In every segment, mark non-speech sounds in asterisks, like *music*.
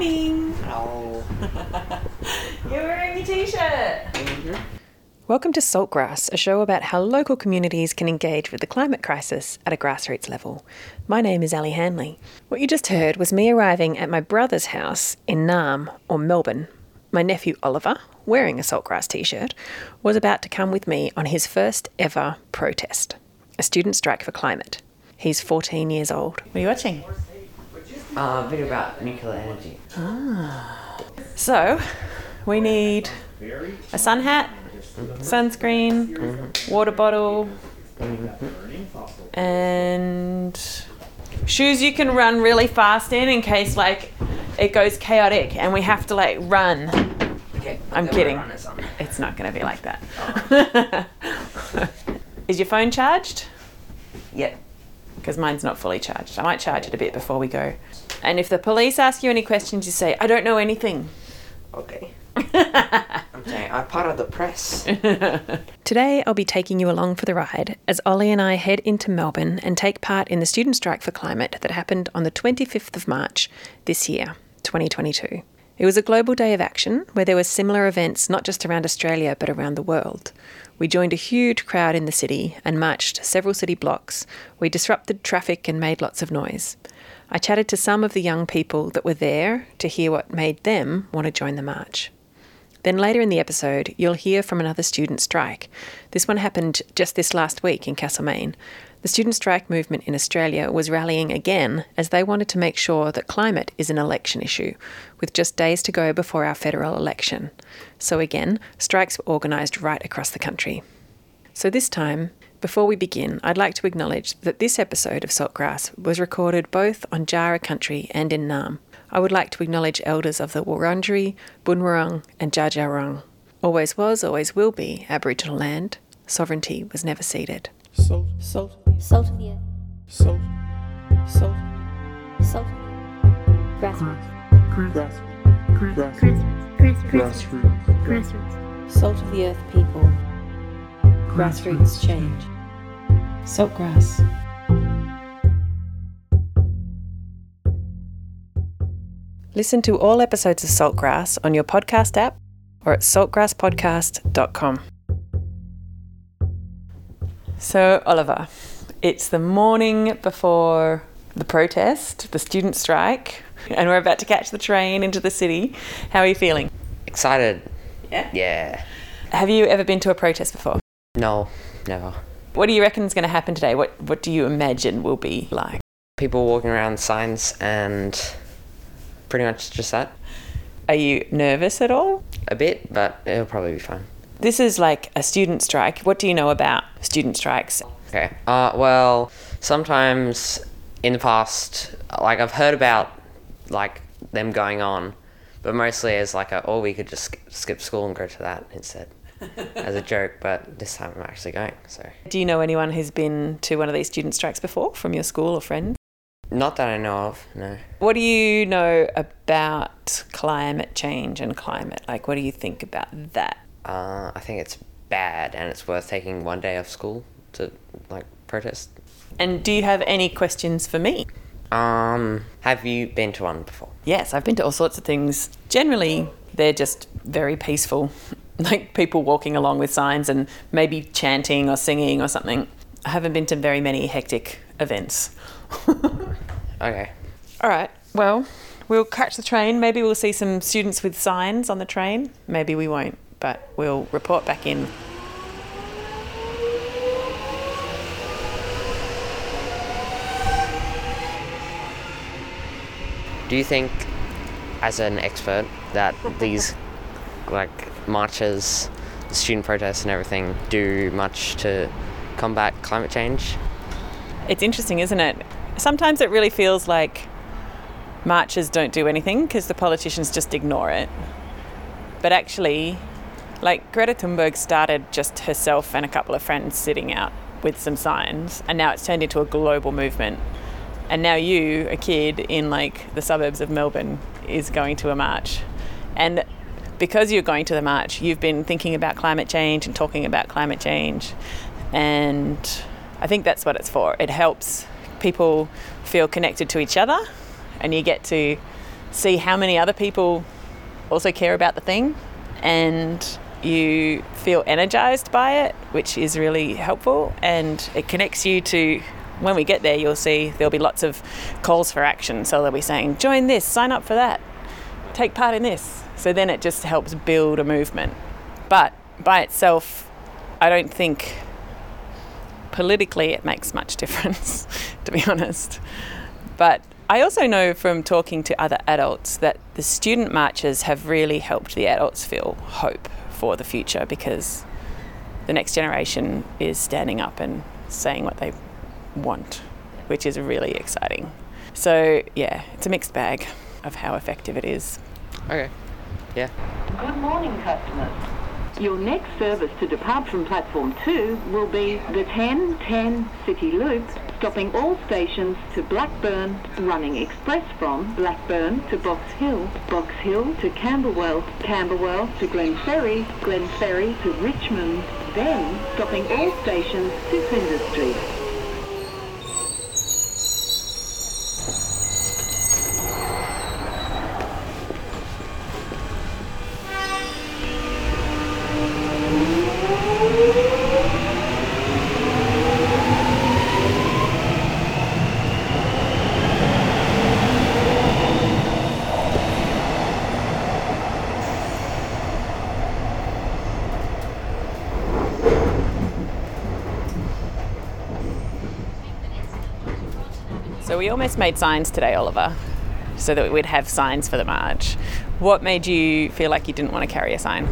morning. Hello. You're wearing your t-shirt. Welcome to Saltgrass, a show about how local communities can engage with the climate crisis at a grassroots level. My name is Ali Hanley. What you just heard was me arriving at my brother's house in Naarm, or Melbourne. My nephew Oliver, wearing a Saltgrass t shirt, was about to come with me on his first ever protest a student strike for climate. He's 14 years old. What are you watching? Uh, video about nuclear energy. Ah. So, we need a sun hat, sunscreen, water bottle, and shoes you can run really fast in in case like it goes chaotic and we have to like run. Okay, I'm kidding. It's not going to be like that. *laughs* Is your phone charged? Yep. Because mine's not fully charged. I might charge it a bit before we go. And if the police ask you any questions, you say, I don't know anything. Okay. *laughs* I'm saying I'm part of the press. *laughs* Today, I'll be taking you along for the ride as Ollie and I head into Melbourne and take part in the student strike for climate that happened on the 25th of March this year, 2022. It was a global day of action where there were similar events not just around Australia but around the world. We joined a huge crowd in the city and marched several city blocks. We disrupted traffic and made lots of noise. I chatted to some of the young people that were there to hear what made them want to join the march. Then later in the episode, you'll hear from another student strike. This one happened just this last week in Castlemaine. The student strike movement in Australia was rallying again as they wanted to make sure that climate is an election issue, with just days to go before our federal election. So again, strikes were organised right across the country. So this time, before we begin, I'd like to acknowledge that this episode of Saltgrass was recorded both on Djaara country and in Naarm. I would like to acknowledge elders of the Wurundjeri, Bunwurrung, and Dja Always was, always will be Aboriginal land. Sovereignty was never ceded. Salt, salt, Salt of the earth. salt, salt, Salt. Grassroots. grass, grass, Grassroots. Grassroots. grassroots, Grassroots. Salt of the earth people. Grassroots change. Saltgrass. Listen to all episodes of Saltgrass on your podcast app or at saltgrasspodcast.com. So, Oliver, it's the morning before the protest, the student strike, and we're about to catch the train into the city. How are you feeling? Excited. Yeah. Yeah. Have you ever been to a protest before? No, never. What do you reckon is going to happen today? What What do you imagine will be like? People walking around signs and pretty much just that. Are you nervous at all? A bit, but it'll probably be fine. This is like a student strike. What do you know about student strikes? Okay. Uh, well, sometimes in the past, like I've heard about like them going on, but mostly as like a, oh, we could just sk- skip school and go to that instead, *laughs* as a joke. But this time I'm actually going. So Do you know anyone who's been to one of these student strikes before from your school or friends? not that I know of. No. What do you know about climate change and climate? Like, what do you think about that? Uh, I think it's bad, and it's worth taking one day off school to like protest. And do you have any questions for me? Um, have you been to one before? Yes, I've been to all sorts of things. Generally, they're just very peaceful, *laughs* like people walking along with signs and maybe chanting or singing or something. I haven't been to very many hectic events. *laughs* Okay. All right, well, we'll catch the train. Maybe we'll see some students with signs on the train. Maybe we won't, but we'll report back in. Do you think, as an expert, that these like marches, student protests, and everything do much to combat climate change? It's interesting, isn't it? Sometimes it really feels like marches don't do anything because the politicians just ignore it. But actually, like Greta Thunberg started just herself and a couple of friends sitting out with some signs, and now it's turned into a global movement. And now you, a kid in like the suburbs of Melbourne, is going to a march. And because you're going to the march, you've been thinking about climate change and talking about climate change. And I think that's what it's for. It helps people feel connected to each other, and you get to see how many other people also care about the thing and you feel energized by it, which is really helpful. And it connects you to when we get there, you'll see there'll be lots of calls for action. So they'll be saying, join this, sign up for that, take part in this. So then it just helps build a movement. But by itself, I don't think politically it makes much *laughs* difference, to be honest. But I also know from talking to other adults that the student marches have really helped the adults feel hope for the future because the next generation is standing up and saying what they want, which is really exciting. So, yeah, it's a mixed bag of how effective it is. Okay. Yeah. Good morning, customers. Your next service to depart from platform 2 will be the 1010 City Loop, stopping all stations to Blackburn, running express from Blackburn to Box Hill, Box Hill to Camberwell, Camberwell to Glenferrie, Glenferrie to Richmond, then stopping all stations to Flinders Street. Almost made signs today, Oliver, so that we'd have signs for the march. What made you feel like you didn't want to carry a sign?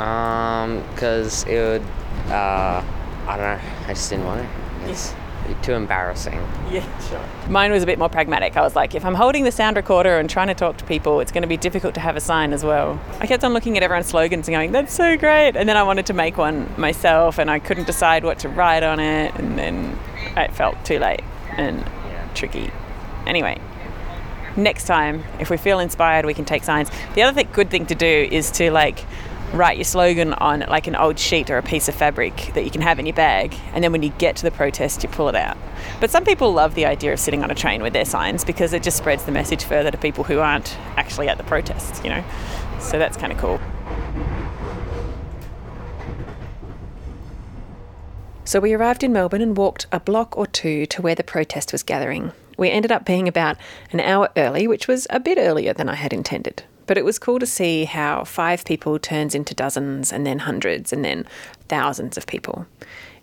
Um, because it would, uh, I don't know, I just didn't want to. It's too embarrassing. Yeah, sure. Mine was a bit more pragmatic. I was like, if I'm holding the sound recorder and trying to talk to people, it's going to be difficult to have a sign as well. I kept on looking at everyone's slogans and going, that's so great. And then I wanted to make one myself and I couldn't decide what to write on it. And then it felt too late and tricky. Anyway, next time, if we feel inspired, we can take signs. The other thing, good thing to do is to like write your slogan on like an old sheet or a piece of fabric that you can have in your bag, and then when you get to the protest, you pull it out. But some people love the idea of sitting on a train with their signs because it just spreads the message further to people who aren't actually at the protest, you know. So that's kind of cool. So we arrived in Melbourne and walked a block or two to where the protest was gathering. We ended up being about an hour early, which was a bit earlier than I had intended. But it was cool to see how five people turns into dozens and then hundreds and then thousands of people.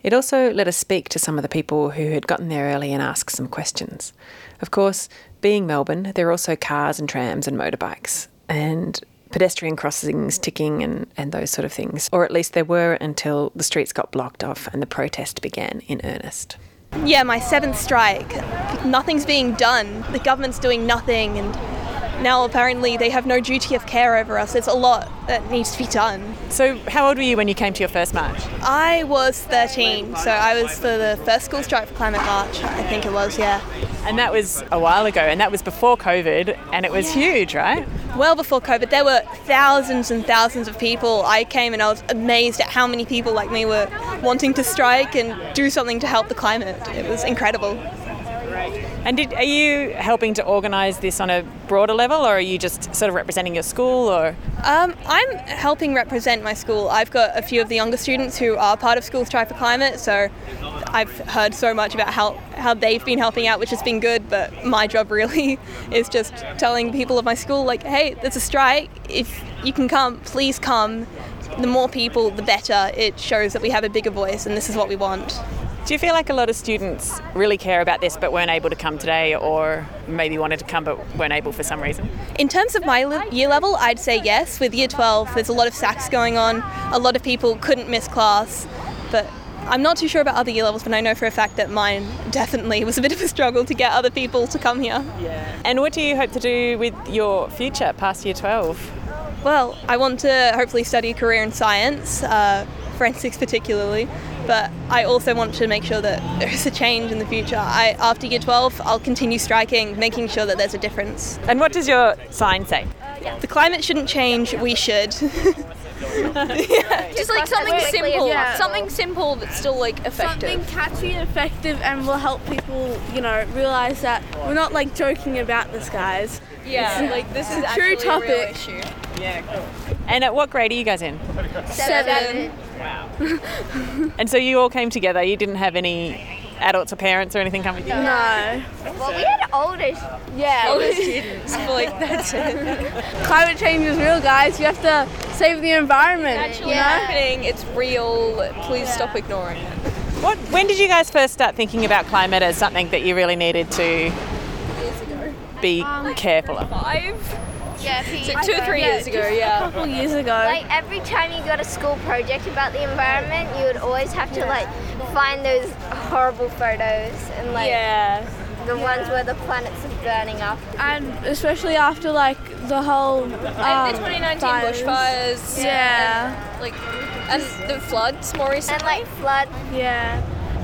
It also let us speak to some of the people who had gotten there early and ask some questions. Of course, being Melbourne, there are also cars and trams and motorbikes. And pedestrian crossings ticking and, and those sort of things. Or at least there were until the streets got blocked off and the protest began in earnest. Yeah, my seventh strike. Nothing's being done. The government's doing nothing, and now apparently they have no duty of care over us. There's a lot that needs to be done. So, how old were you when you came to your first march? I was 13, so I was for the first school strike for climate march, I think it was, yeah. And that was a while ago, and that was before COVID, and it was huge, right? Well before COVID, there were thousands and thousands of people. I came and I was amazed at how many people like me were wanting to strike and do something to help the climate. It was incredible. And did, are you helping to organise this on a broader level, or are you just sort of representing your school, or? Um, I'm helping represent my school. I've got a few of the younger students who are part of School Strike for Climate, so I've heard so much about how, how they've been helping out, which has been good, but my job *laughs* really is just telling people of my school, like, hey, there's a strike. If you can come, please come. The more people, the better. It shows that we have a bigger voice, and this is what we want. Do you feel like a lot of students really care about this but weren't able to come today, or maybe wanted to come but weren't able for some reason? In terms of my le- year level, I'd say yes. With year 12, there's a lot of SACs going on. A lot of people couldn't miss class, but I'm not too sure about other year levels, but I know for a fact that mine definitely was a bit of a struggle to get other people to come here. And what do you hope to do with your future past year 12? Well, I want to hopefully study a career in science, uh, forensics particularly, but I also want to make sure that there's a change in the future. I, after year 12, I'll continue striking, making sure that there's a difference. And what does your sign say? The climate shouldn't change, we should. *laughs* Just like something simple, yeah. something simple that's still like effective. Something catchy and effective and will help people, you know, realize that we're not like joking about this, guys. Yeah, like this is a actually true a real topic. issue. Yeah, cool. And at what grade are you guys in? Seven. And so you all came together. You didn't have any adults or parents or anything come with you? No. Well, we had older. Yeah. Older students, *laughs* like that's it. *laughs* Climate change is real, guys. You have to save the environment. It's Actually you know? happening. It's real. Please stop ignoring it. What? When did you guys first start thinking about climate as something that you really needed to be um, careful of? Five, Yeah, *laughs* so two or three years ago. yeah. A Yeah. couple years ago. Like every time you got a school project about the environment, you would always have to like find those horrible photos and like Yeah. the ones where the planets are burning up. and especially after like the whole um, And the 2019 fires. bushfires. Yeah. Like, and the floods more recently. And like flood. Yeah.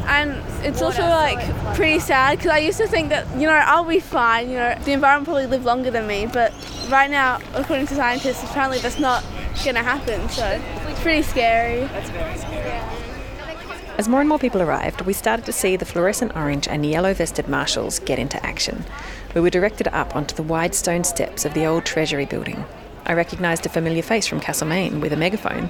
And it's also like pretty sad because I used to think that you know I'll be fine. You know the environment probably live longer than me, but right now, according to scientists, apparently that's not gonna happen. So it's pretty scary. As more and more people arrived, we started to see the fluorescent orange and yellow vested marshals get into action. We were directed up onto the wide stone steps of the old Treasury building. I recognised a familiar face from Castlemaine with a megaphone,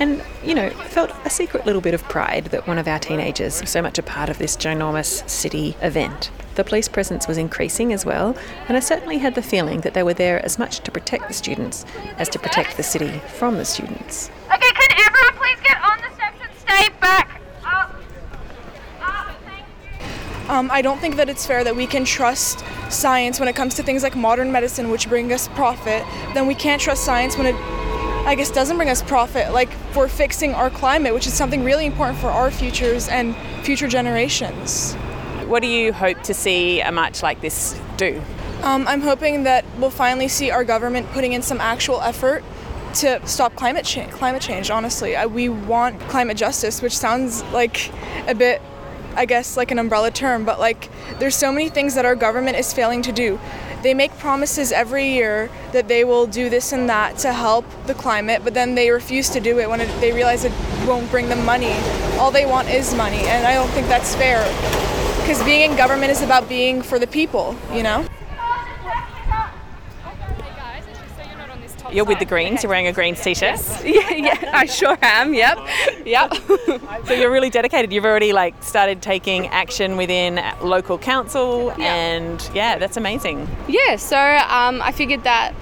and, you know, felt a secret little bit of pride that one of our teenagers was so much a part of this ginormous city event. The police presence was increasing as well, and I certainly had the feeling that they were there as much to protect the students as to protect the city from the students. Okay, can everyone please get on the steps and stay back up? Up, thank you. Um, I don't think that it's fair that we can trust science when it comes to things like modern medicine, which bring us profit. Then we can't trust science when it, I guess, doesn't bring us profit, like for fixing our climate, which is something really important for our futures and future generations. What do you hope to see a march like this do? Um, I'm hoping that we'll finally see our government putting in some actual effort to stop climate change. Climate change, honestly, I, we want climate justice, which sounds like a bit, I guess, like an umbrella term. But like, there's so many things that our government is failing to do. They make promises every year that they will do this and that to help the climate, but then they refuse to do it when it, they realize it won't bring them money. All they want is money, and I don't think that's fair. Because being in government is about being for the people, you know? You're with the Greens. You're wearing a Greens t-shirt. *laughs* yeah, yeah, I sure am. Yep, *laughs* yep. so you're really dedicated. You've already like started taking action within local council, and yeah, that's amazing. Yeah, so um, I figured that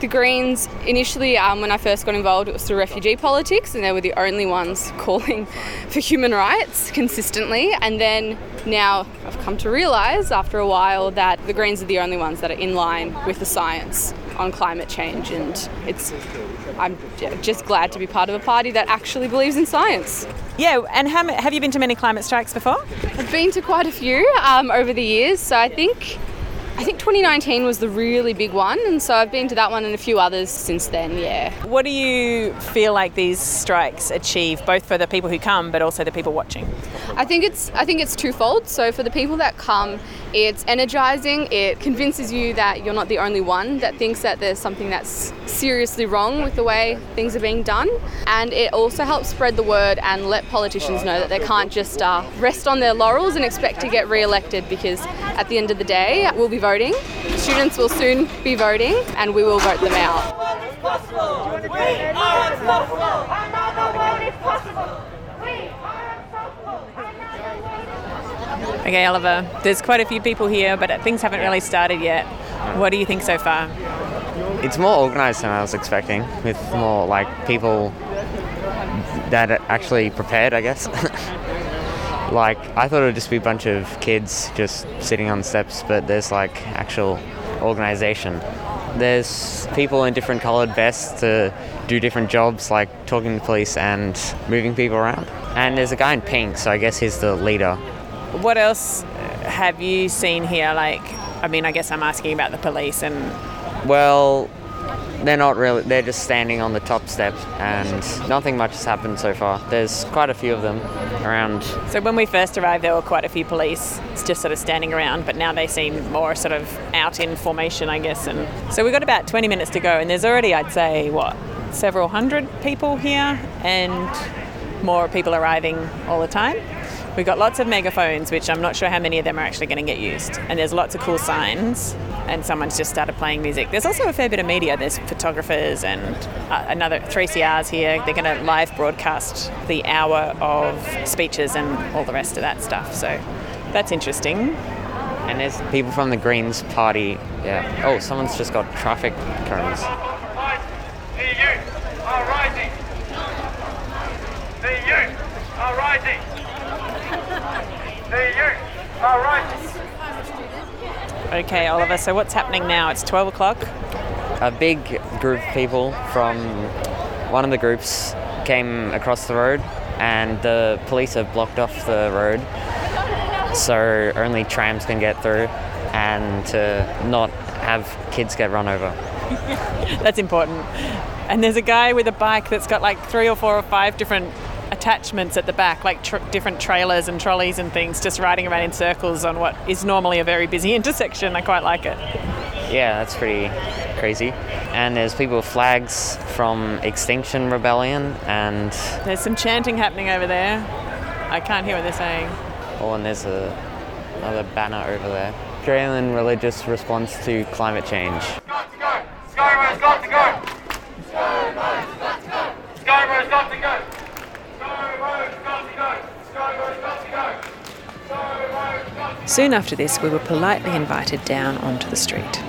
the Greens initially, um, when I first got involved, it was through refugee politics, and they were the only ones *laughs* calling for human rights consistently. And then now I've come to realise after a while that the Greens are the only ones that are in line with the science on climate change, and it's. I'm just glad to be part of a party that actually believes in science. Yeah, and how, have you been to many climate strikes before? I've been to quite a few um, over the years, so I think I think 2019 was the really big one, and so I've been to that one and a few others since then. Yeah. What do you feel like these strikes achieve, both for the people who come, but also the people watching? I think it's I think it's twofold. So for the people that come, it's energizing. It convinces you that you're not the only one that thinks that there's something that's seriously wrong with the way things are being done, and it also helps spread the word and let politicians know that they can't just uh, rest on their laurels and expect to get re-elected because at the end of the day we'll be voting. Students will soon be voting, and we will vote them out. Okay, Oliver, there's quite a few people here, but things haven't really started yet. What do you think so far? It's more organized than I was expecting, with more like people that are actually prepared, I guess. *laughs* like I thought it would just be a bunch of kids just sitting on steps, but there's like actual organization. There's people in different colored vests to do different jobs, like talking to police and moving people around. And there's a guy in pink, so I guess he's the leader. What else have you seen here? Like, I mean, I guess I'm asking about the police and Well, they're not really. They're just standing on the top step, and nothing much has happened so far. There's quite a few of them around. So when we first arrived, there were quite a few police just sort of standing around, but now they seem more sort of out in formation, I guess. And so we've got about 20 minutes to go, and there's already, I'd say, what, several hundred people here, and more people arriving all the time. We've got lots of megaphones, which I'm not sure how many of them are actually going to get used. And there's lots of cool signs, and someone's just started playing music. There's also a fair bit of media. There's photographers and uh, another 3CRs here. They're going to live broadcast the hour of speeches and all the rest of that stuff. So that's interesting. And there's people from the Greens Party. Yeah. Oh, someone's just got traffic cones. The youth are rising. The youth are rising. Okay, Oliver, so what's happening now? It's 12 o'clock. A big group of people from one of the groups came across the road, and the police have blocked off the road so only trams can get through and to not have kids get run over. *laughs* That's important. And there's a guy with a bike that's got like three or four or five different attachments at the back, like tr- different trailers and trolleys and things, just riding around in circles on what is normally a very busy *laughs* intersection. I quite like it. Yeah, that's pretty crazy. And there's people with flags from Extinction Rebellion, and There's some chanting happening over there. I can't hear what they're saying. oh, and there's a, another banner over there. Australian religious response to climate change. ScoMo's got to go. ScoMo's got to go. ScoMo's got to go. ScoMo's got to go. ScoMo's got to go. ScoMo's got to Soon after this, we were politely invited down onto the street.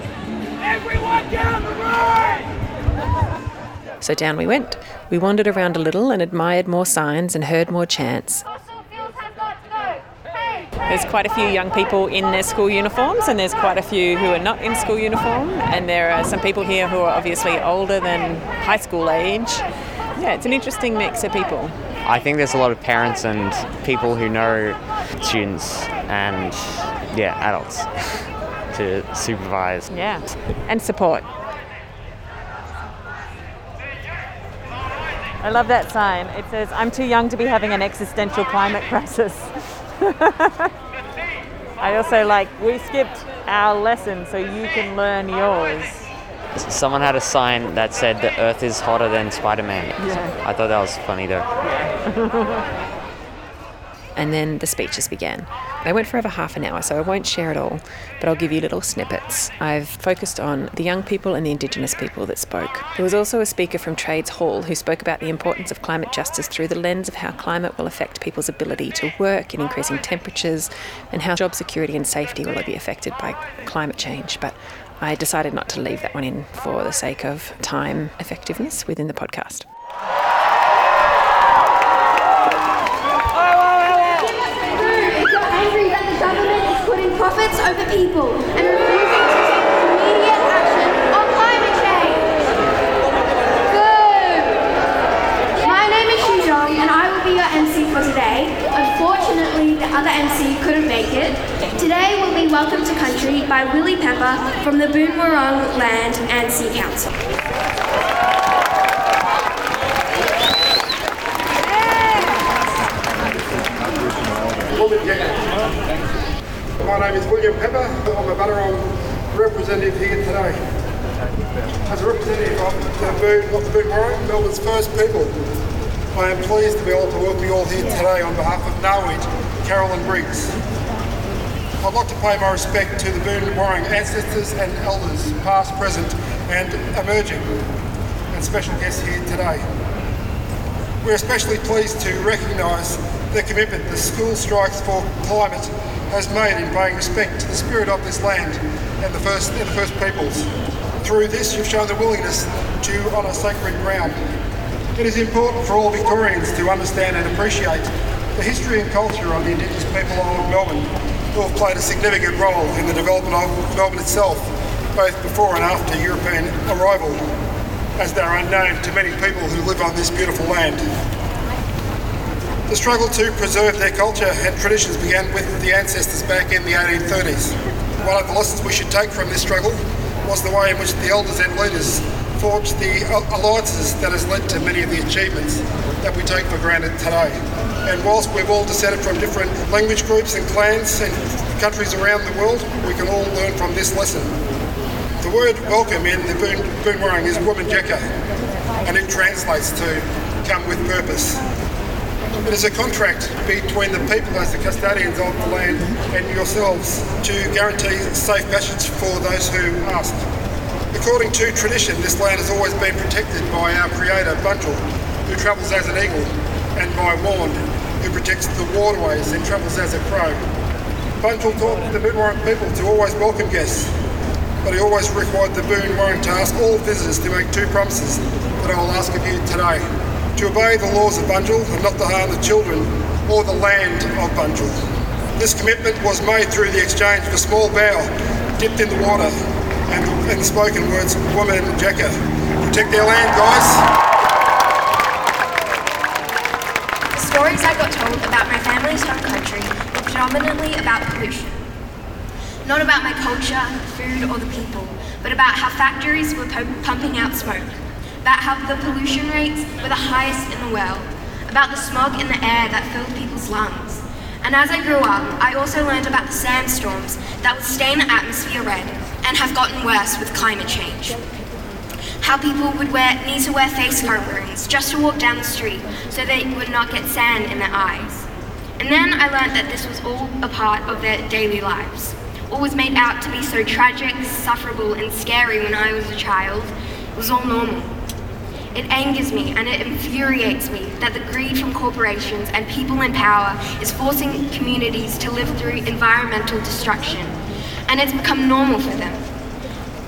Everyone down the road! So down we went. We wandered around a little and admired more signs and heard more chants. There's quite a few young people in their school uniforms, and there's quite a few who are not in school uniform, and there are some people here who are obviously older than high school age. Yeah, it's an interesting mix of people. I think there's a lot of parents and people who know students and, yeah, adults *laughs* to supervise. Yeah, and support. I love that sign. It says, I'm too young to be having an existential climate crisis. *laughs* *laughs* I also like, we skipped our lesson so you can learn yours. Someone had a sign that said the earth is hotter than Spider Man. Yeah. I thought that was funny though. *laughs* And then the speeches began. They went for over half an hour, so I won't share it all, but I'll give you little snippets. I've focused on the young people and the Indigenous people that spoke. There was also a speaker from Trades Hall who spoke about the importance of climate justice through the lens of how climate will affect people's ability to work in increasing temperatures and how job security and safety will be affected by climate change. But I decided not to leave that one in for the sake of time effectiveness within the podcast. If you're angry that the government is over people and refusing to take immediate action on climate change. Good. My name is Xu and I will be your MC for today. Unfortunately, the other MC couldn't make it. Today will be Welcome to Country by Willie Pepper from the Boonwurrung Land and Sea Council. My name is William Pepper. I'm a Bunurong representative here today. As a representative of the Boon, of the Boonwurrung, Melbourne's first people, I am pleased to be able to welcome you all here today on behalf of N'arweet, Carolyn Briggs. I'd like to pay my respect to the Boonwurrung ancestors and elders, past, present and emerging, and special guests here today. We're especially pleased to recognise the commitment the School Strikes for Climate has made in paying respect to the spirit of this land and the first and the first peoples. Through this, you've shown the willingness to honour sacred ground. It is important for all Victorians to understand and appreciate the history and culture of the Indigenous people of Melbourne, who have played a significant role in the development of Melbourne itself, both before and after European arrival, as they are unknown to many people who live on this beautiful land. The struggle to preserve their culture and traditions began with the ancestors back in the 1830s. One of the lessons we should take from this struggle was the way in which the elders and leaders forged the alliances that has led to many of the achievements that we take for granted today. And whilst we've all descended from different language groups and clans and countries around the world, we can all learn from this lesson. The word welcome in the Boon, Boonwurrung is Womanjeka, and it translates to come with purpose. It is a contract between the people as the custodians of the land and yourselves to guarantee safe passage for those who ask. According to tradition, this land has always been protected by our creator, Bunjil, who travels as an eagle, and by Wand, who protects the waterways and travels as a crow. Bunjil taught the Boonwurrung people to always welcome guests, but he always required the Boonwurrung to ask all visitors to make two promises that I will ask of you today. To obey the laws of Bunjil and not to harm the children or the land of Bunjil. This commitment was made through the exchange of a small bow dipped in the water and, the spoken words, woman Jacka. Protect their land, guys. The stories I got told about my family's home country were predominantly about pollution. Not about my culture, food, or the people, but about how factories were pu- pumping out smoke, about have the pollution rates were the highest in the world, about the smog in the air that filled people's lungs. And as I grew up, I also learned about the sandstorms that would stain the atmosphere red and have gotten worse with climate change. How people would wear, need to wear face coverings just to walk down the street so they would not get sand in their eyes. And then I learned that this was all a part of their daily lives. All was made out to be so tragic, sufferable, and scary when I was a child. It was all normal. It angers me and it infuriates me that the greed from corporations and people in power is forcing communities to live through environmental destruction. And it's become normal for them.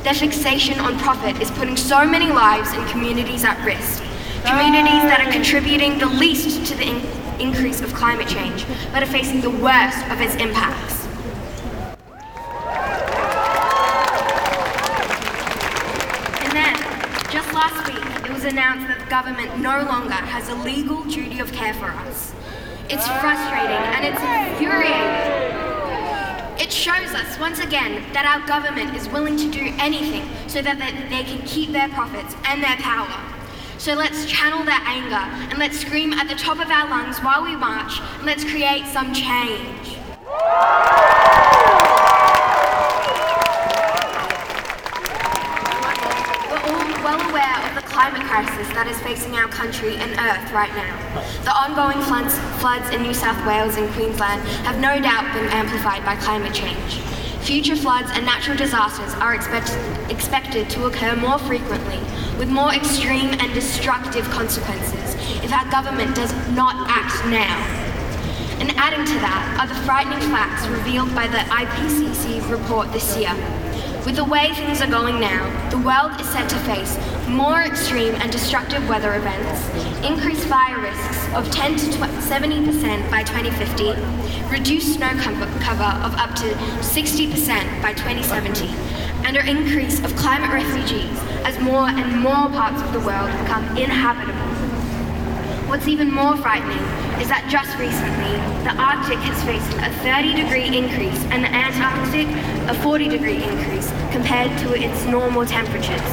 Their fixation on profit is putting so many lives and communities at risk. Communities that are contributing the least to the in- increase of climate change, but are facing the worst of its impacts. And then, just last week, it was announced that the government no longer has a legal duty of care for us. It's frustrating and it's infuriating. It shows us once again that our government is willing to do anything so that they, can keep their profits and their power. So let's channel that anger and let's scream at the top of our lungs while we march and let's create some change. We're all well aware of the climate crisis that is facing our country and Earth right now. The ongoing floods, floods in New South Wales and Queensland have no doubt been amplified by climate change. Future floods and natural disasters are expect- expected to occur more frequently, with more extreme and destructive consequences if our government does not act now. And adding to that are the frightening facts revealed by the IPCC report this year. With the way things are going now, the world is set to face more extreme and destructive weather events, increased fire risks of 10 to 70% by 2050, reduced snow cover, of up to 60% by 2070, and an increase of climate refugees as more and more parts of the world become inhabitable. What's even more frightening is that just recently, the Arctic has faced a 30 degree increase and the Antarctic a 40 degree increase compared to its normal temperatures.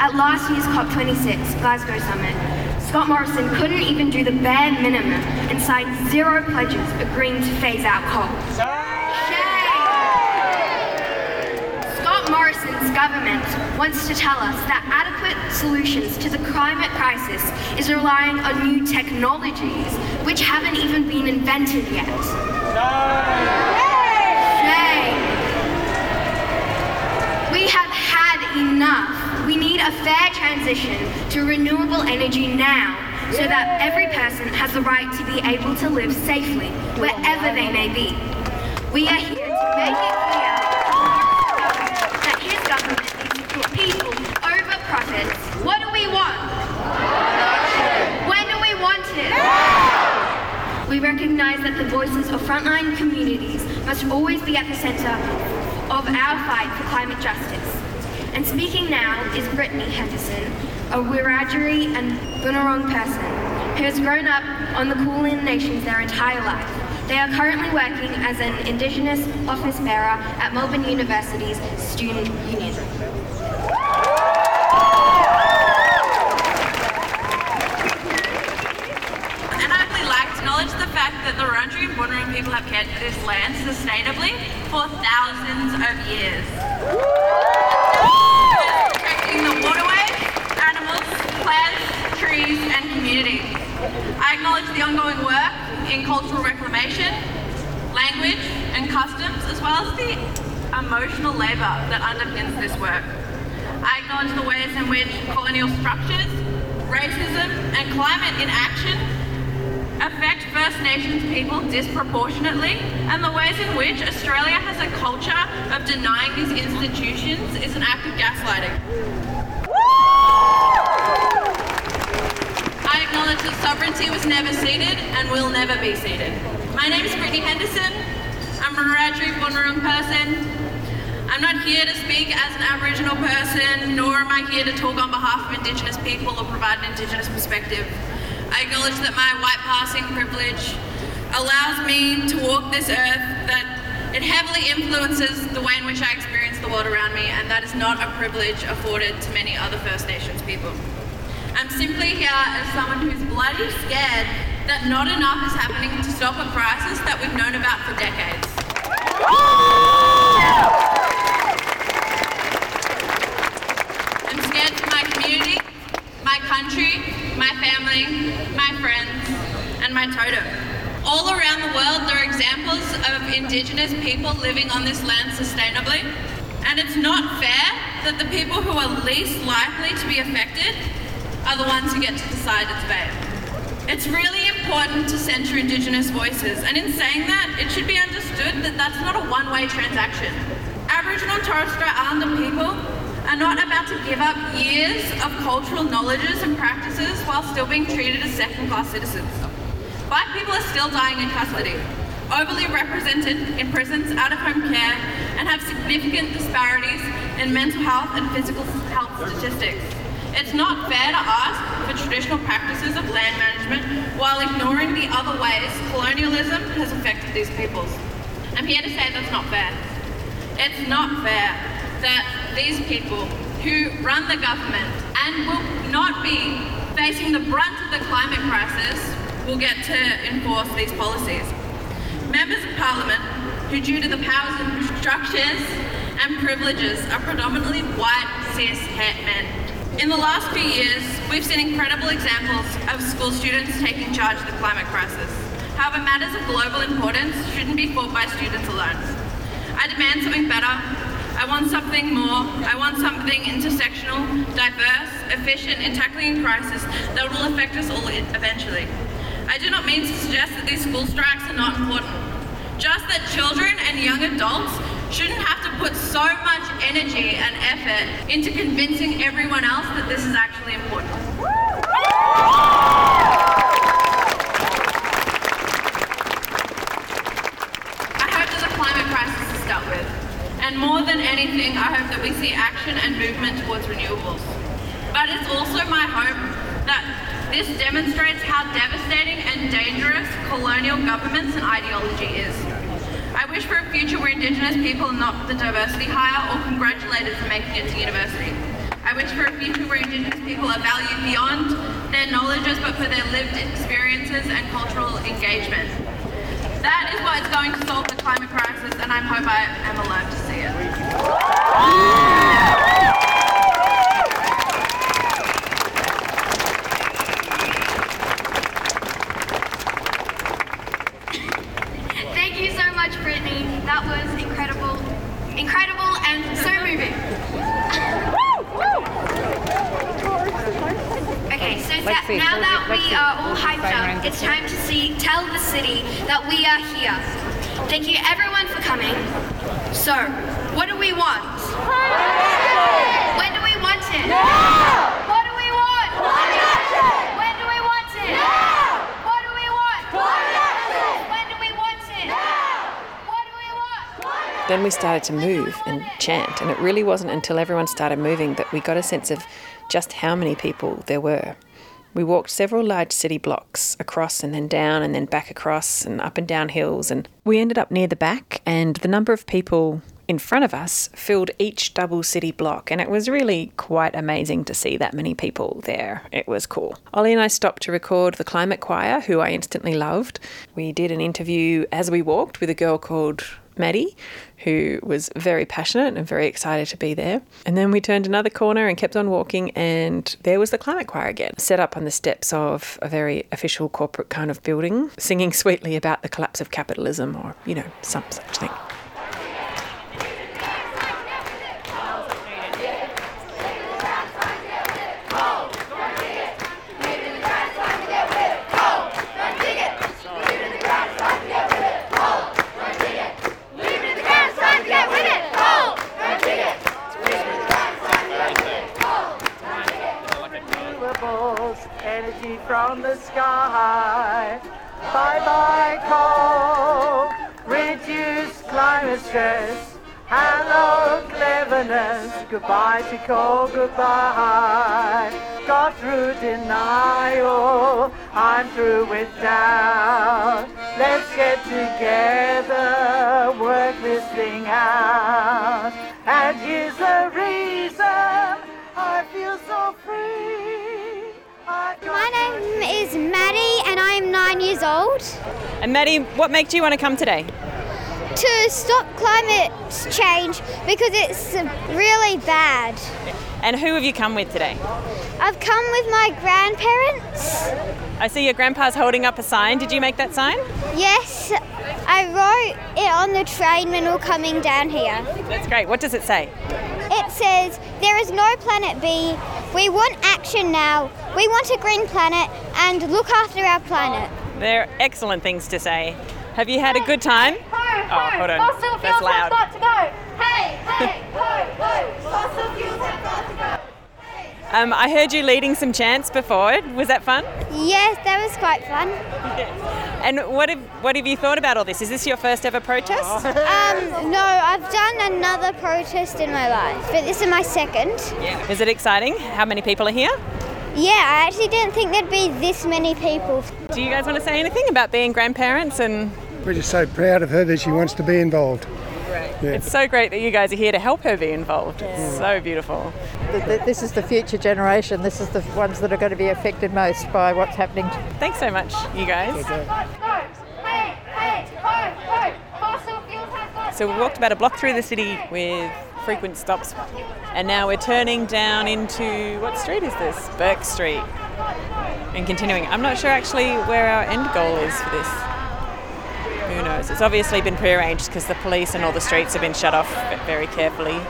At last year's COP26 Glasgow summit, Scott Morrison couldn't even do the bare minimum and signed zero pledges agreeing to phase out coal. Scott Morrison's government wants to tell us that adequate solutions to the climate crisis is relying on new technologies which haven't even been invented yet. Shame. We have had enough. We need a fair transition to renewable energy now so that every person has the right to be able to live safely wherever they may be. We are here to make it clear that his government needs to put people over profits. What do we want? When do we want it? We recognise that the voices of frontline communities must always be at the centre of our fight for climate justice. And speaking now is Brittany Henderson, a Wiradjuri and Bunurong person who has grown up on the Kulin Nations their entire life. They are currently working as an Indigenous office bearer at Melbourne University's Student Union. And I'd really like to acknowledge the fact that the Wurundjeri and Bunurong people have kept this land sustainably for thousands of years. Protecting the waterways, animals, plants, trees, and communities. I acknowledge the ongoing work in cultural reclamation, language, and customs, as well as the emotional labour that underpins this work. I acknowledge the ways in which colonial structures, racism, and climate inaction First Nations people disproportionately, and the ways in which Australia has a culture of denying these institutions is an act of gaslighting. I acknowledge that sovereignty was never ceded and will never be ceded. My name is Brittany Henderson. I'm a Wiradjuri Bunurong person. I'm not here to speak as an Aboriginal person, nor am I here to talk on behalf of Indigenous people or provide an Indigenous perspective. I acknowledge that my white passing privilege allows me to walk this earth, that it heavily influences the way in which I experience the world around me, and that is not a privilege afforded to many other First Nations people. I'm simply here as someone who's bloody scared that not enough is happening to stop a crisis that we've known about for decades. I'm scared for my community, my country, my family, my friends, and my totem. All around the world, there are examples of Indigenous people living on this land sustainably, and it's not fair that the people who are least likely to be affected are the ones who get to decide its fate. It's really important to centre Indigenous voices, and in saying that, it should be understood that that's not a one way transaction. Aboriginal and Torres Strait Islander people are not about to give up years of cultural knowledges and practices while still being treated as second class citizens. Black people are still dying in custody, overly represented in prisons, out of home care, and have significant disparities in mental health and physical health statistics. It's not fair to ask for traditional practices of land management while ignoring the other ways colonialism has affected these peoples. I'm here to say that's not fair. It's not fair that these people who run the government and will not be facing the brunt of the climate crisis will get to enforce these policies. Members of Parliament who, due to the powers and structures and privileges, are predominantly white, cis, het men. In the last few years, we've seen incredible examples of school students taking charge of the climate crisis. However, matters of global importance shouldn't be fought by students alone. I demand something better. I want something more. I want something intersectional, diverse, efficient in tackling crisis that will affect us all eventually. I do not mean to suggest that these school strikes are not important. Just that children and young adults shouldn't have to put so much energy and effort into convincing everyone else that this is actually important. I hope that the climate crisis is dealt with. And more than anything, I hope that we see action and movement towards renewables. But it's also my hope that this demonstrates how devastating and dangerous colonial governments and ideology is. I wish for a future where Indigenous people are not the diversity hire or congratulated for making it to university. I wish for a future where Indigenous people are valued beyond their knowledges but for their lived experiences and cultural engagement. That is what is going to solve the climate crisis, and I hope I am alive to see. Thank you so much, Brittany. That was incredible, incredible, and so moving. Okay, so that, now that we are all hyped up, it's time to see, tell the city that we are here. Thank you everyone for coming. So, what do we want? When do we want it? What do we want? When do we want it? What do we want? When do we want it? Then we started to move and chant, and it really wasn't until everyone started moving that we got a sense of just how many people there were. We walked several large city blocks across and then down and then back across and up and down hills, and we ended up near the back, and the number of people in front of us filled each double city block, and it was really quite amazing to see that many people there. It was cool. Ollie and I stopped to record the Climate Choir, who I instantly loved. We did an interview as we walked with a girl called Maddie, who was very passionate and very excited to be there. And then we turned another corner and kept on walking, and there was the climate choir again, set up on the steps of a very official corporate kind of building, singing sweetly about the collapse of capitalism or, you know, some such thing. renewables, energy from the sky. Bye bye coal, reduce climate stress. Hello cleverness, goodbye to coal, goodbye. Got through denial, I'm through with doubt. Let's get together, is Maddie and I am nine years old. And Maddie, what made you want to come today? To stop climate change because it's really bad. And who have you come with today? I've come with my grandparents. I see your grandpa's holding up a sign. Did you make that sign? Yes, I wrote it on the train when we were coming down here. That's great. What does it say? It says, There is no planet B. We want action now. We want a green planet and look after our planet. They're excellent things to say. Have you had a good time? Oh, hold on. Fossil That's fuels have got to go. Hey, hey, ho, ho. Fossil fuels have got to go. Um, I heard you leading some chants before. Was that fun? Yes, that was quite fun. *laughs* And what have what have you thought about all this? Is this your first ever protest? *laughs* Um, no, I've done another protest in my life, but this is my second. Is it exciting? How many people are here? Yeah, I actually didn't think there'd be this many people. Do you guys want to say anything about being grandparents and We're just so proud of her that she wants to be involved. Yeah. It's so great that you guys are here to help her be involved. It's so beautiful. Th- th- This is the future generation. This is the ones that are going to be affected most by what's happening. Thanks so much, you guys. Hey, hey, ho, ho. Fossil fuels have got So we walked about a block through the city with frequent stops, and now we're turning down into what street is this? Burke Street, and continuing. I'm not sure actually where our end goal is for this. It's obviously been prearranged because the police and all the streets have been shut off very carefully.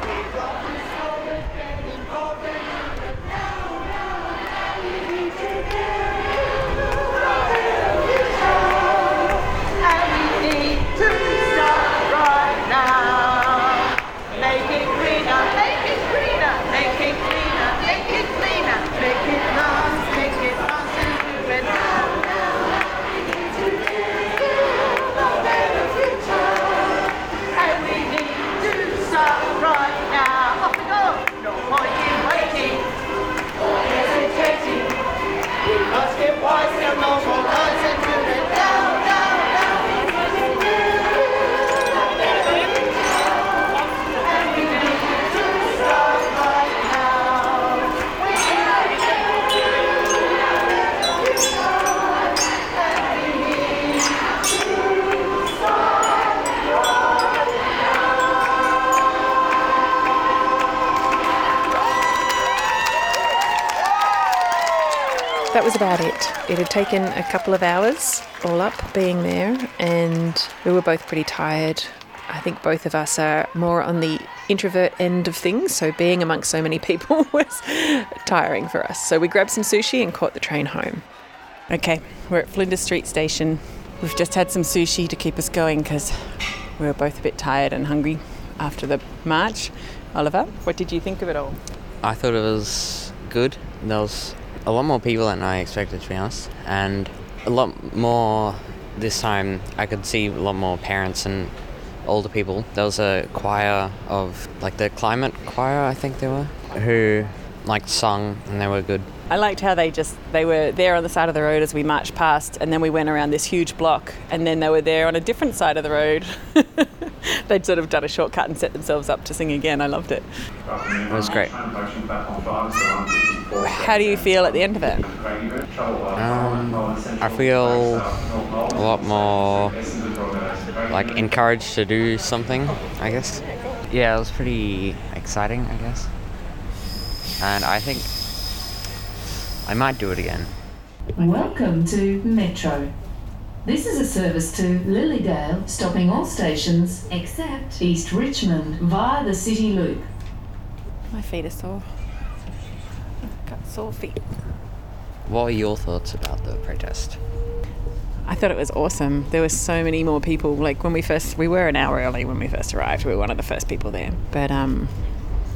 That was about it. It had taken a couple of hours all up being there, and we were both pretty tired. I think both of us are more on the introvert end of things, so being amongst so many *laughs* people was tiring for us. So we grabbed some sushi and caught the train home. Okay, we're at Flinders Street Station. We've just had some sushi to keep us going because we were both a bit tired and hungry after the march. Oliver, what did you think of it all? I thought it was good. There was a lot more people than I expected, to be honest, and a lot more this time. I could see a lot more parents and older people. There was a choir of like the climate choir, I think they were, who like sung and they were good. I liked how they just they were there on the side of the road as we marched past, and then we went around this huge block, and then they were there on a different side of the road. *laughs* *laughs* They'd sort of done a shortcut and set themselves up to sing again. I loved it. It was great. How do you feel at the end of it? Um, I feel a lot more like encouraged to do something, I guess. Yeah, it was pretty exciting, I guess. And I think I might do it again. Welcome to Metro. This is a service to Lilydale, stopping all stations except East Richmond via the City Loop. My feet are sore. I've Got sore feet. What were your thoughts about the protest? I thought it was awesome. There were so many more people. Like when we first, we were an hour early when we first arrived. We were one of the first people there. But um,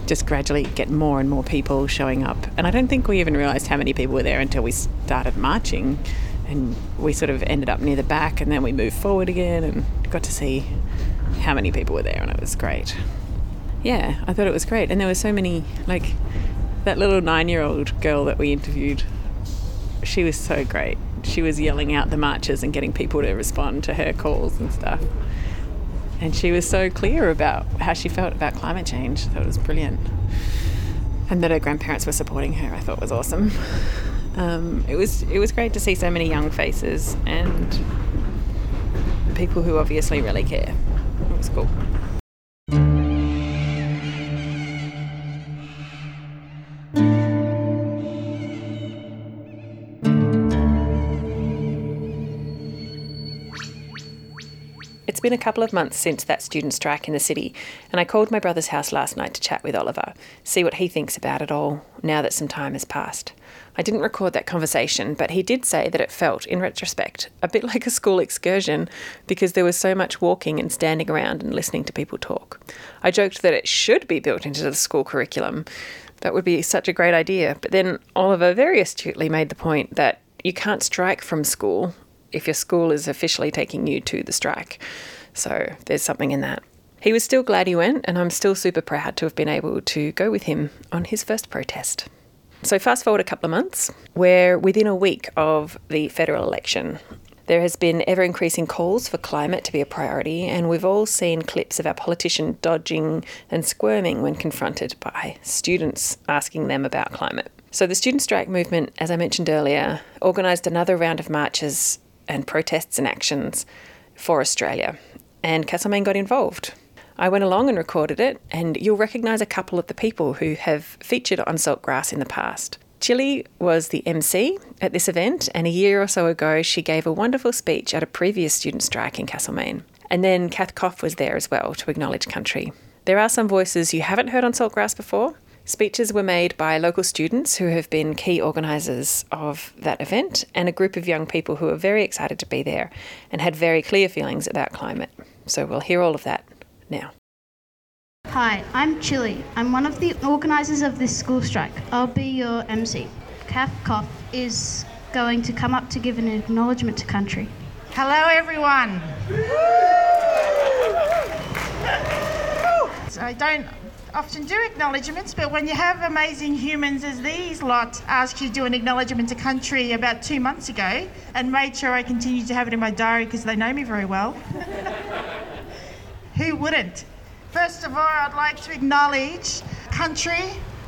just gradually get more and more people showing up. And I don't think we even realised how many people were there until we started marching. And we sort of ended up near the back and then we moved forward again and got to see how many people were there and it was great. Yeah, I thought it was great. And there were so many, like that little nine year old girl that we interviewed, she was so great. She was yelling out the marches and getting people to respond to her calls and stuff. And she was so clear about how she felt about climate change. I thought it was brilliant. And that her grandparents were supporting her, I thought was awesome. Um, it was it was great to see so many young faces and people who obviously really care. It was cool. It's been a couple of months since that student strike in the city, and I called my brother's house last night to chat with Oliver, see what he thinks about it all now that some time has passed. I didn't record that conversation, but he did say that it felt, in retrospect, a bit *laughs* like a school excursion because there was so much walking and standing around and listening to people talk. I joked that it should be built into the school curriculum. That would be such a great idea. But then Oliver very astutely made the point that you can't strike from school if your school is officially taking you to the strike. So there's something in that. He was still glad he went, and I'm still super proud to have been able to go with him on his first protest. So, fast forward a couple of months, we're within a week of the federal election. There has been ever increasing calls for climate to be a priority, and we've all seen clips of our politician dodging and squirming when confronted by students asking them about climate. So, the student strike movement, as I mentioned earlier, organised another round of marches and protests and actions for Australia, and Castlemaine got involved. I went along and recorded it, and you'll recognise a couple of the people who have featured on Saltgrass in the past. Chili was the MC at this event, and a year or so ago, she gave a wonderful speech at a previous student strike in Castlemaine. And then Kath Coff was there as well to acknowledge country. There are some voices you haven't heard on Saltgrass before. Speeches were made by local students who have been key organisers of that event, and a group of young people who are very excited to be there and had very clear feelings about climate. So we'll hear all of that now. Hi, I'm Chili. I'm one of the organisers of this school strike. I'll be your MC. Kath Coff is going to come up to give an acknowledgement to country. Hello, everyone. So I don't often do acknowledgements, but when you have amazing humans as these lot asked you to do an acknowledgement to country about two months ago and made sure I continued to have it in my diary because they know me very well. *laughs* Who wouldn't? First of all, I'd like to acknowledge country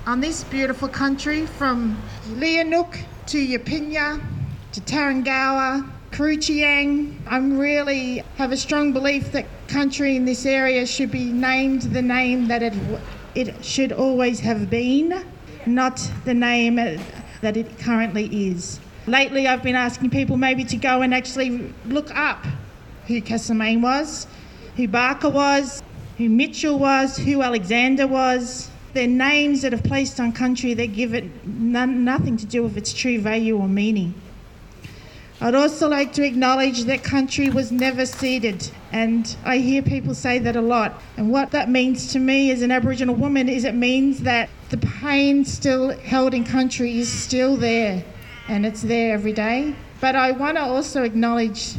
on this beautiful country from Leanganook to Yapinya to Tarrengower, Kruchiang. I really have a strong belief that country in this area should be named the name that it, it should always have been, not the name uh, that it currently is. Lately, I've been asking people maybe to go and actually look up who Castlemaine was, who Barker was, who Mitchell was, who Alexander was. They're names that are placed on country that give it nothing to do with its true value or meaning. I'd also like to acknowledge that country was never ceded, and I hear people say that a lot. And what that means to me as an Aboriginal woman is it means that the pain still held in country is still there, and it's there every day. But I want to also acknowledge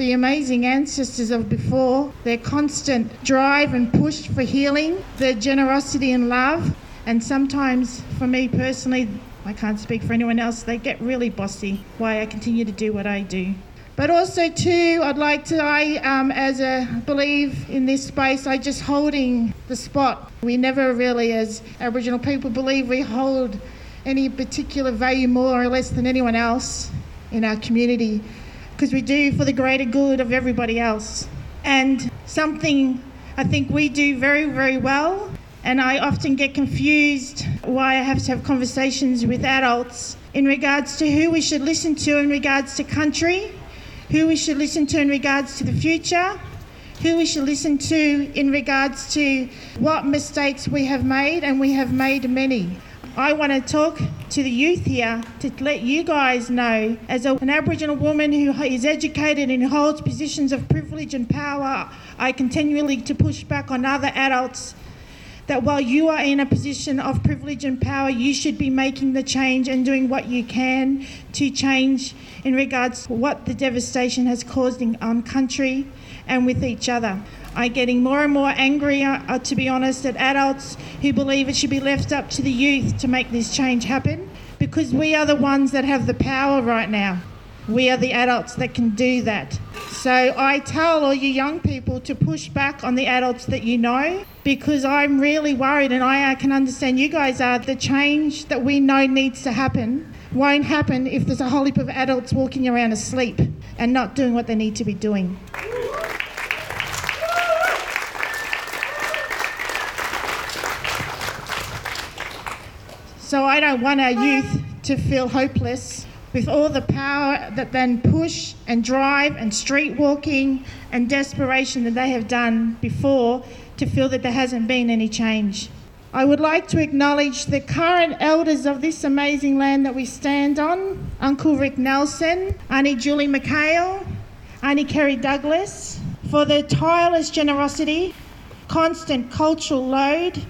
the amazing ancestors of before, their constant drive and push for healing, their generosity and love, and sometimes, for me personally, I can't speak for anyone else, they get really bossy why I continue to do what I do. But also, too, I'd like to, I, um, as a believe in this space, I just holding the spot. We never really, as Aboriginal people, believe we hold any particular value more or less than anyone else in our community because we do for the greater good of everybody else. and something I think we do very, very well. And I often get confused why I have to have conversations with adults in regards to who we should listen to in regards to country, who we should listen to in regards to the future, who we should listen to in regards to what mistakes we have made, and we have made many. I want to talk to the youth here to let you guys know, as a, an Aboriginal woman who is educated and holds positions of privilege and power, I continually to push back on other adults that while you are in a position of privilege and power, you should be making the change and doing what you can to change in regards to what the devastation has caused in on country and with each other. I'm getting more and more angry, uh, to be honest, at adults who believe it should be left up to the youth to make this change happen because we are the ones that have the power right now. We are the adults that can do that. So I tell all you young people to push back on the adults that you know because I'm really worried and I can understand you guys are. The change that we know needs to happen won't happen if there's a whole heap of adults walking around asleep and not doing what they need to be doing. So I don't want our youth to feel hopeless with all the power that then push and drive and street walking and desperation that they have done before to feel that there hasn't been any change. I would like to acknowledge the current elders of this amazing land that we stand on Uncle Rick Nelson, Auntie Julie McHale, Auntie Kerry Douglas, for their tireless generosity, constant cultural load,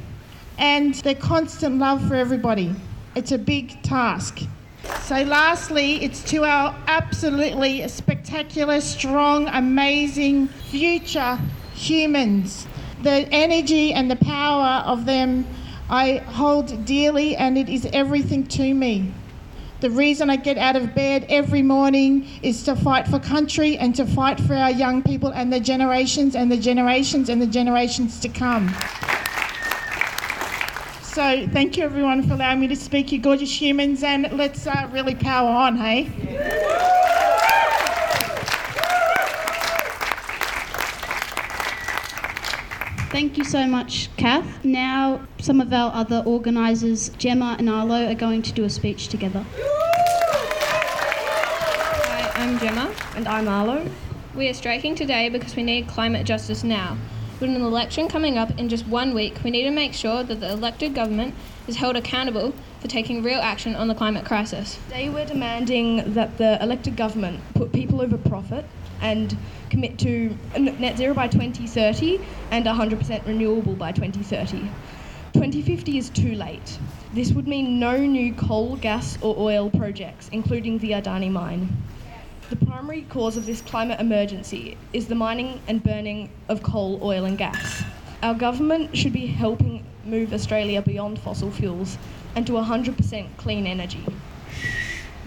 and their constant love for everybody. It's a big task. So, lastly, it's to our absolutely spectacular, strong, amazing future humans. The energy and the power of them I hold dearly, and it is everything to me. The reason I get out of bed every morning is to fight for country and to fight for our young people and the generations and the generations and the generations to come. So, thank you everyone for allowing me to speak, you gorgeous humans, and let's uh, really power on, hey? Thank you so much, Kath. Now, some of our other organisers, Gemma and Arlo, are going to do a speech together. Hi, I'm Gemma. And I'm Arlo. We are striking today because we need climate justice now. With an election coming up in just one week, we need to make sure that the elected government is held accountable for taking real action on the climate crisis. Today we're demanding that the elected government put people over profit and commit to net zero by 2030 and 100% renewable by 2030. 2050 is too late. This would mean no new coal, gas, or oil projects, including the Adani mine. The primary cause of this climate emergency is the mining and burning of coal, oil, and gas. Our government should be helping move Australia beyond fossil fuels and to 100% clean energy.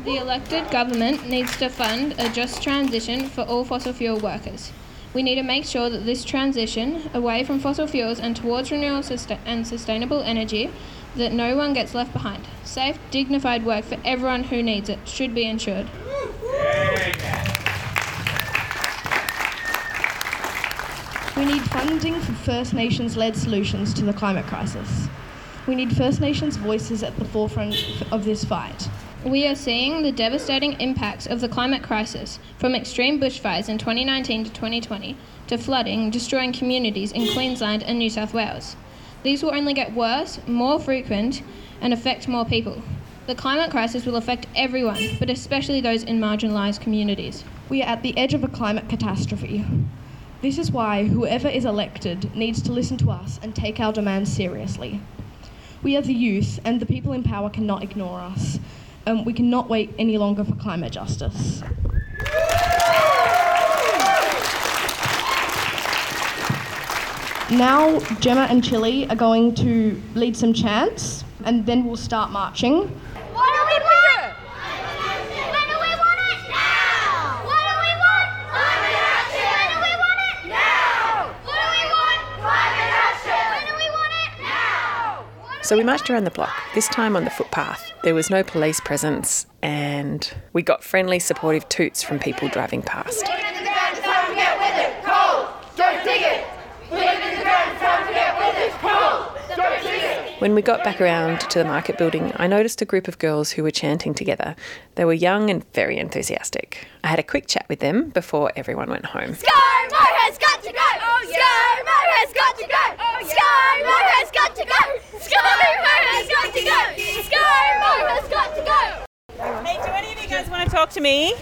The elected government needs to fund a just transition for all fossil fuel workers. We need to make sure that this transition away from fossil fuels and towards renewable and sustainable energy that no one gets left behind. Safe, dignified work for everyone who needs it should be ensured. We need funding for First Nations led solutions to the climate crisis. We need First Nations voices at the forefront of this fight. We are seeing the devastating impacts of the climate crisis, from extreme bushfires in 2019 to 2020 to flooding destroying communities in Queensland and New South Wales. These will only get worse, more frequent, and affect more people. The climate crisis will affect everyone, but especially those in marginalised communities. We are at the edge of a climate catastrophe. This is why whoever is elected needs to listen to us and take our demands seriously. We are the youth, and the people in power cannot ignore us. Um, we cannot wait any longer for climate justice. Now, Gemma and Chili are going to lead some chants, and then we'll start marching. So we marched around the block, this time on the footpath. There was no police presence, and we got friendly, supportive toots from people driving past. When we got back around to the market building, I noticed a group of girls who were chanting together. They were young and very enthusiastic. I had a quick chat with them before everyone went home. Has got to go! Oh, yeah. Has got to go! Oh, yeah. Has got to go! ScoMo has got to go! ScoMo has got to go! Hey, do any of you guys want to talk to me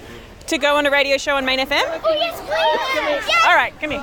to go on a radio show on Main FM? Oh, yes, please! Yes! All right, come here.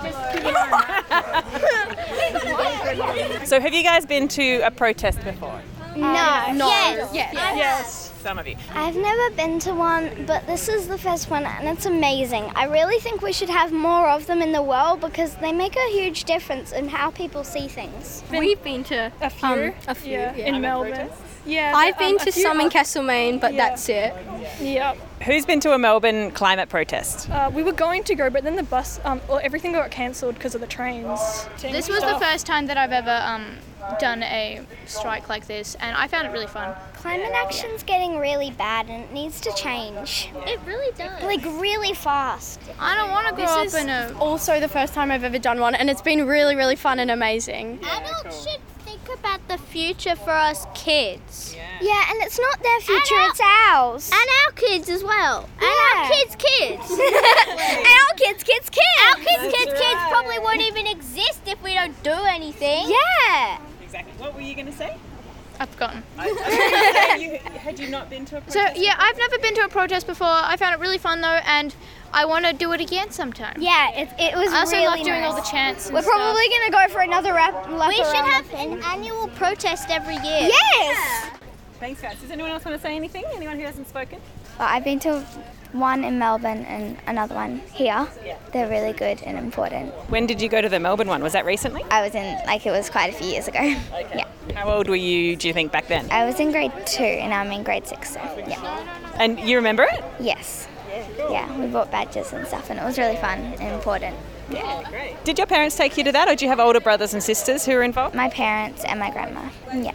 *laughs* so, have you guys been to a protest before? No. Yes. Yes. Yes. Some of you. I've never been to one, but this is the first one and it's amazing. I really think we should have more of them in the world because they make a huge difference in how people see things. We've been to a few, um, a few yeah, yeah. in Melbourne. Yeah, I've but, um, been a to few some in Castlemaine, but Yeah. that's it. Yep. Who's been to a Melbourne climate protest? Uh, we were going to go, but then the bus, um, well, everything got cancelled because of the trains. This was the first time that I've ever um, done a strike like this, and I found it really fun. Climate action's getting really bad and it needs to change. It really does. Like really fast. I don't want to grow This up is in a. Also, the first time I've ever done one, and it's been really, really fun and amazing. Adults should think about the future for us kids. Yeah, and it's not their future, it's ours. And our kids as well. And our kids' kids. *laughs* and our kids, kids, kids. Our kids' kids' kids probably won't even exist if we don't do anything. Yeah. Exactly. What were you going to say? I've forgotten. you, had you not been to a *laughs* So protest? yeah, I've never been to a protest before. I found it really fun though, and I want to do it again sometime. Yeah, it, it was I also really love doing nice. all the chants. And We're stuff. probably going to go for another rap. lap We should have an annual protest every year. Yes. Thanks, guys. Does anyone else want to say anything? Anyone who hasn't spoken? Well, I've been to one in Melbourne and another one here. They're really good and important. When did you go to the Melbourne one? Was that recently? I was in, like, it was quite a few years ago. Yeah. How old were you, do you think, back then? I was in grade two and I'm in grade six, so yeah. And you remember it? Yes. Yeah, we bought badges and stuff and it was really fun and important. Yeah, great. Did your parents take you to that, or do you have older brothers and sisters who are involved? My parents and my grandma. Yeah.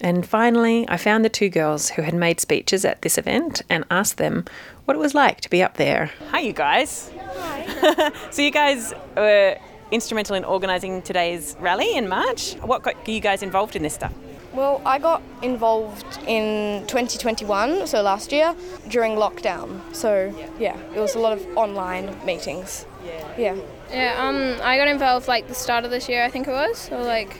And finally, I found the two girls who had made speeches at this event and asked them what it was like to be up there. Hi, you guys. Hi. *laughs* so you guys were instrumental in organising today's rally in March. What got you guys involved in this stuff? Well, I got involved in 2021, so last year, during lockdown. So, yeah, it was a lot of online meetings. Yeah. Yeah, um, I got involved like the start of this year, I think it was, or like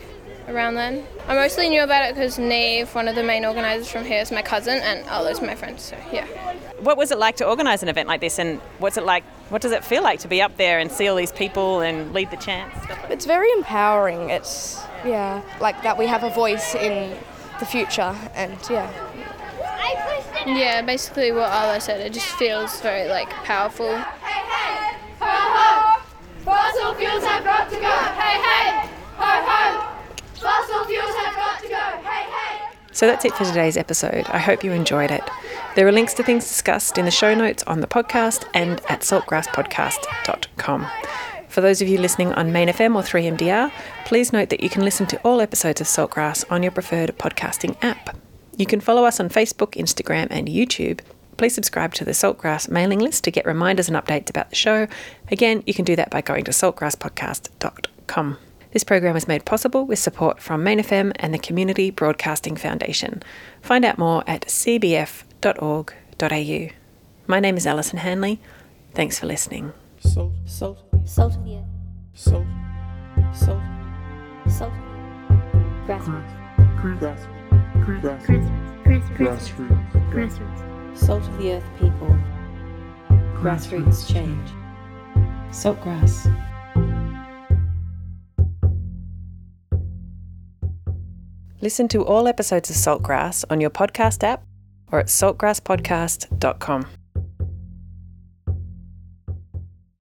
around then. I mostly knew about it because Neve, one of the main organisers from here, is my cousin, and others my friends. So yeah. What was it like to organise an event like this, and what's it like? What does it feel like to be up there and see all these people and lead the chants? It's very empowering. It's, yeah, like that we have a voice in the future, and yeah. Yeah, basically what Arlo said. It just feels very like powerful. Fossil fuels have got to go. Hey, hey. Ho, ho. Fossil fuels have got to go. Hey, hey. So that's it for today's episode. I hope you enjoyed it. There are links to things discussed in the show notes on the podcast and at saltgrasspodcast.com. For those of you listening on Main FM or 3MDR, please note that you can listen to all episodes of Saltgrass on your preferred podcasting app. You can follow us on Facebook, Instagram, and YouTube. Please subscribe to the Saltgrass mailing list to get reminders and updates about the show. Again, you can do that by going to saltgrasspodcast.com. This program is made possible with support from Main FM and the Community Broadcasting Foundation. Find out more at cbf.org.au. My name is Alison Hanley. Thanks for listening. Salt, salt, Salt of the earth. salt, salt, Salt. Grassroots. grass, Grass- Grassroots. grassroots, Grassroots. Salt of the earth people. Grassroots change. Saltgrass. Listen to all episodes of Saltgrass on your podcast app or at saltgrasspodcast.com.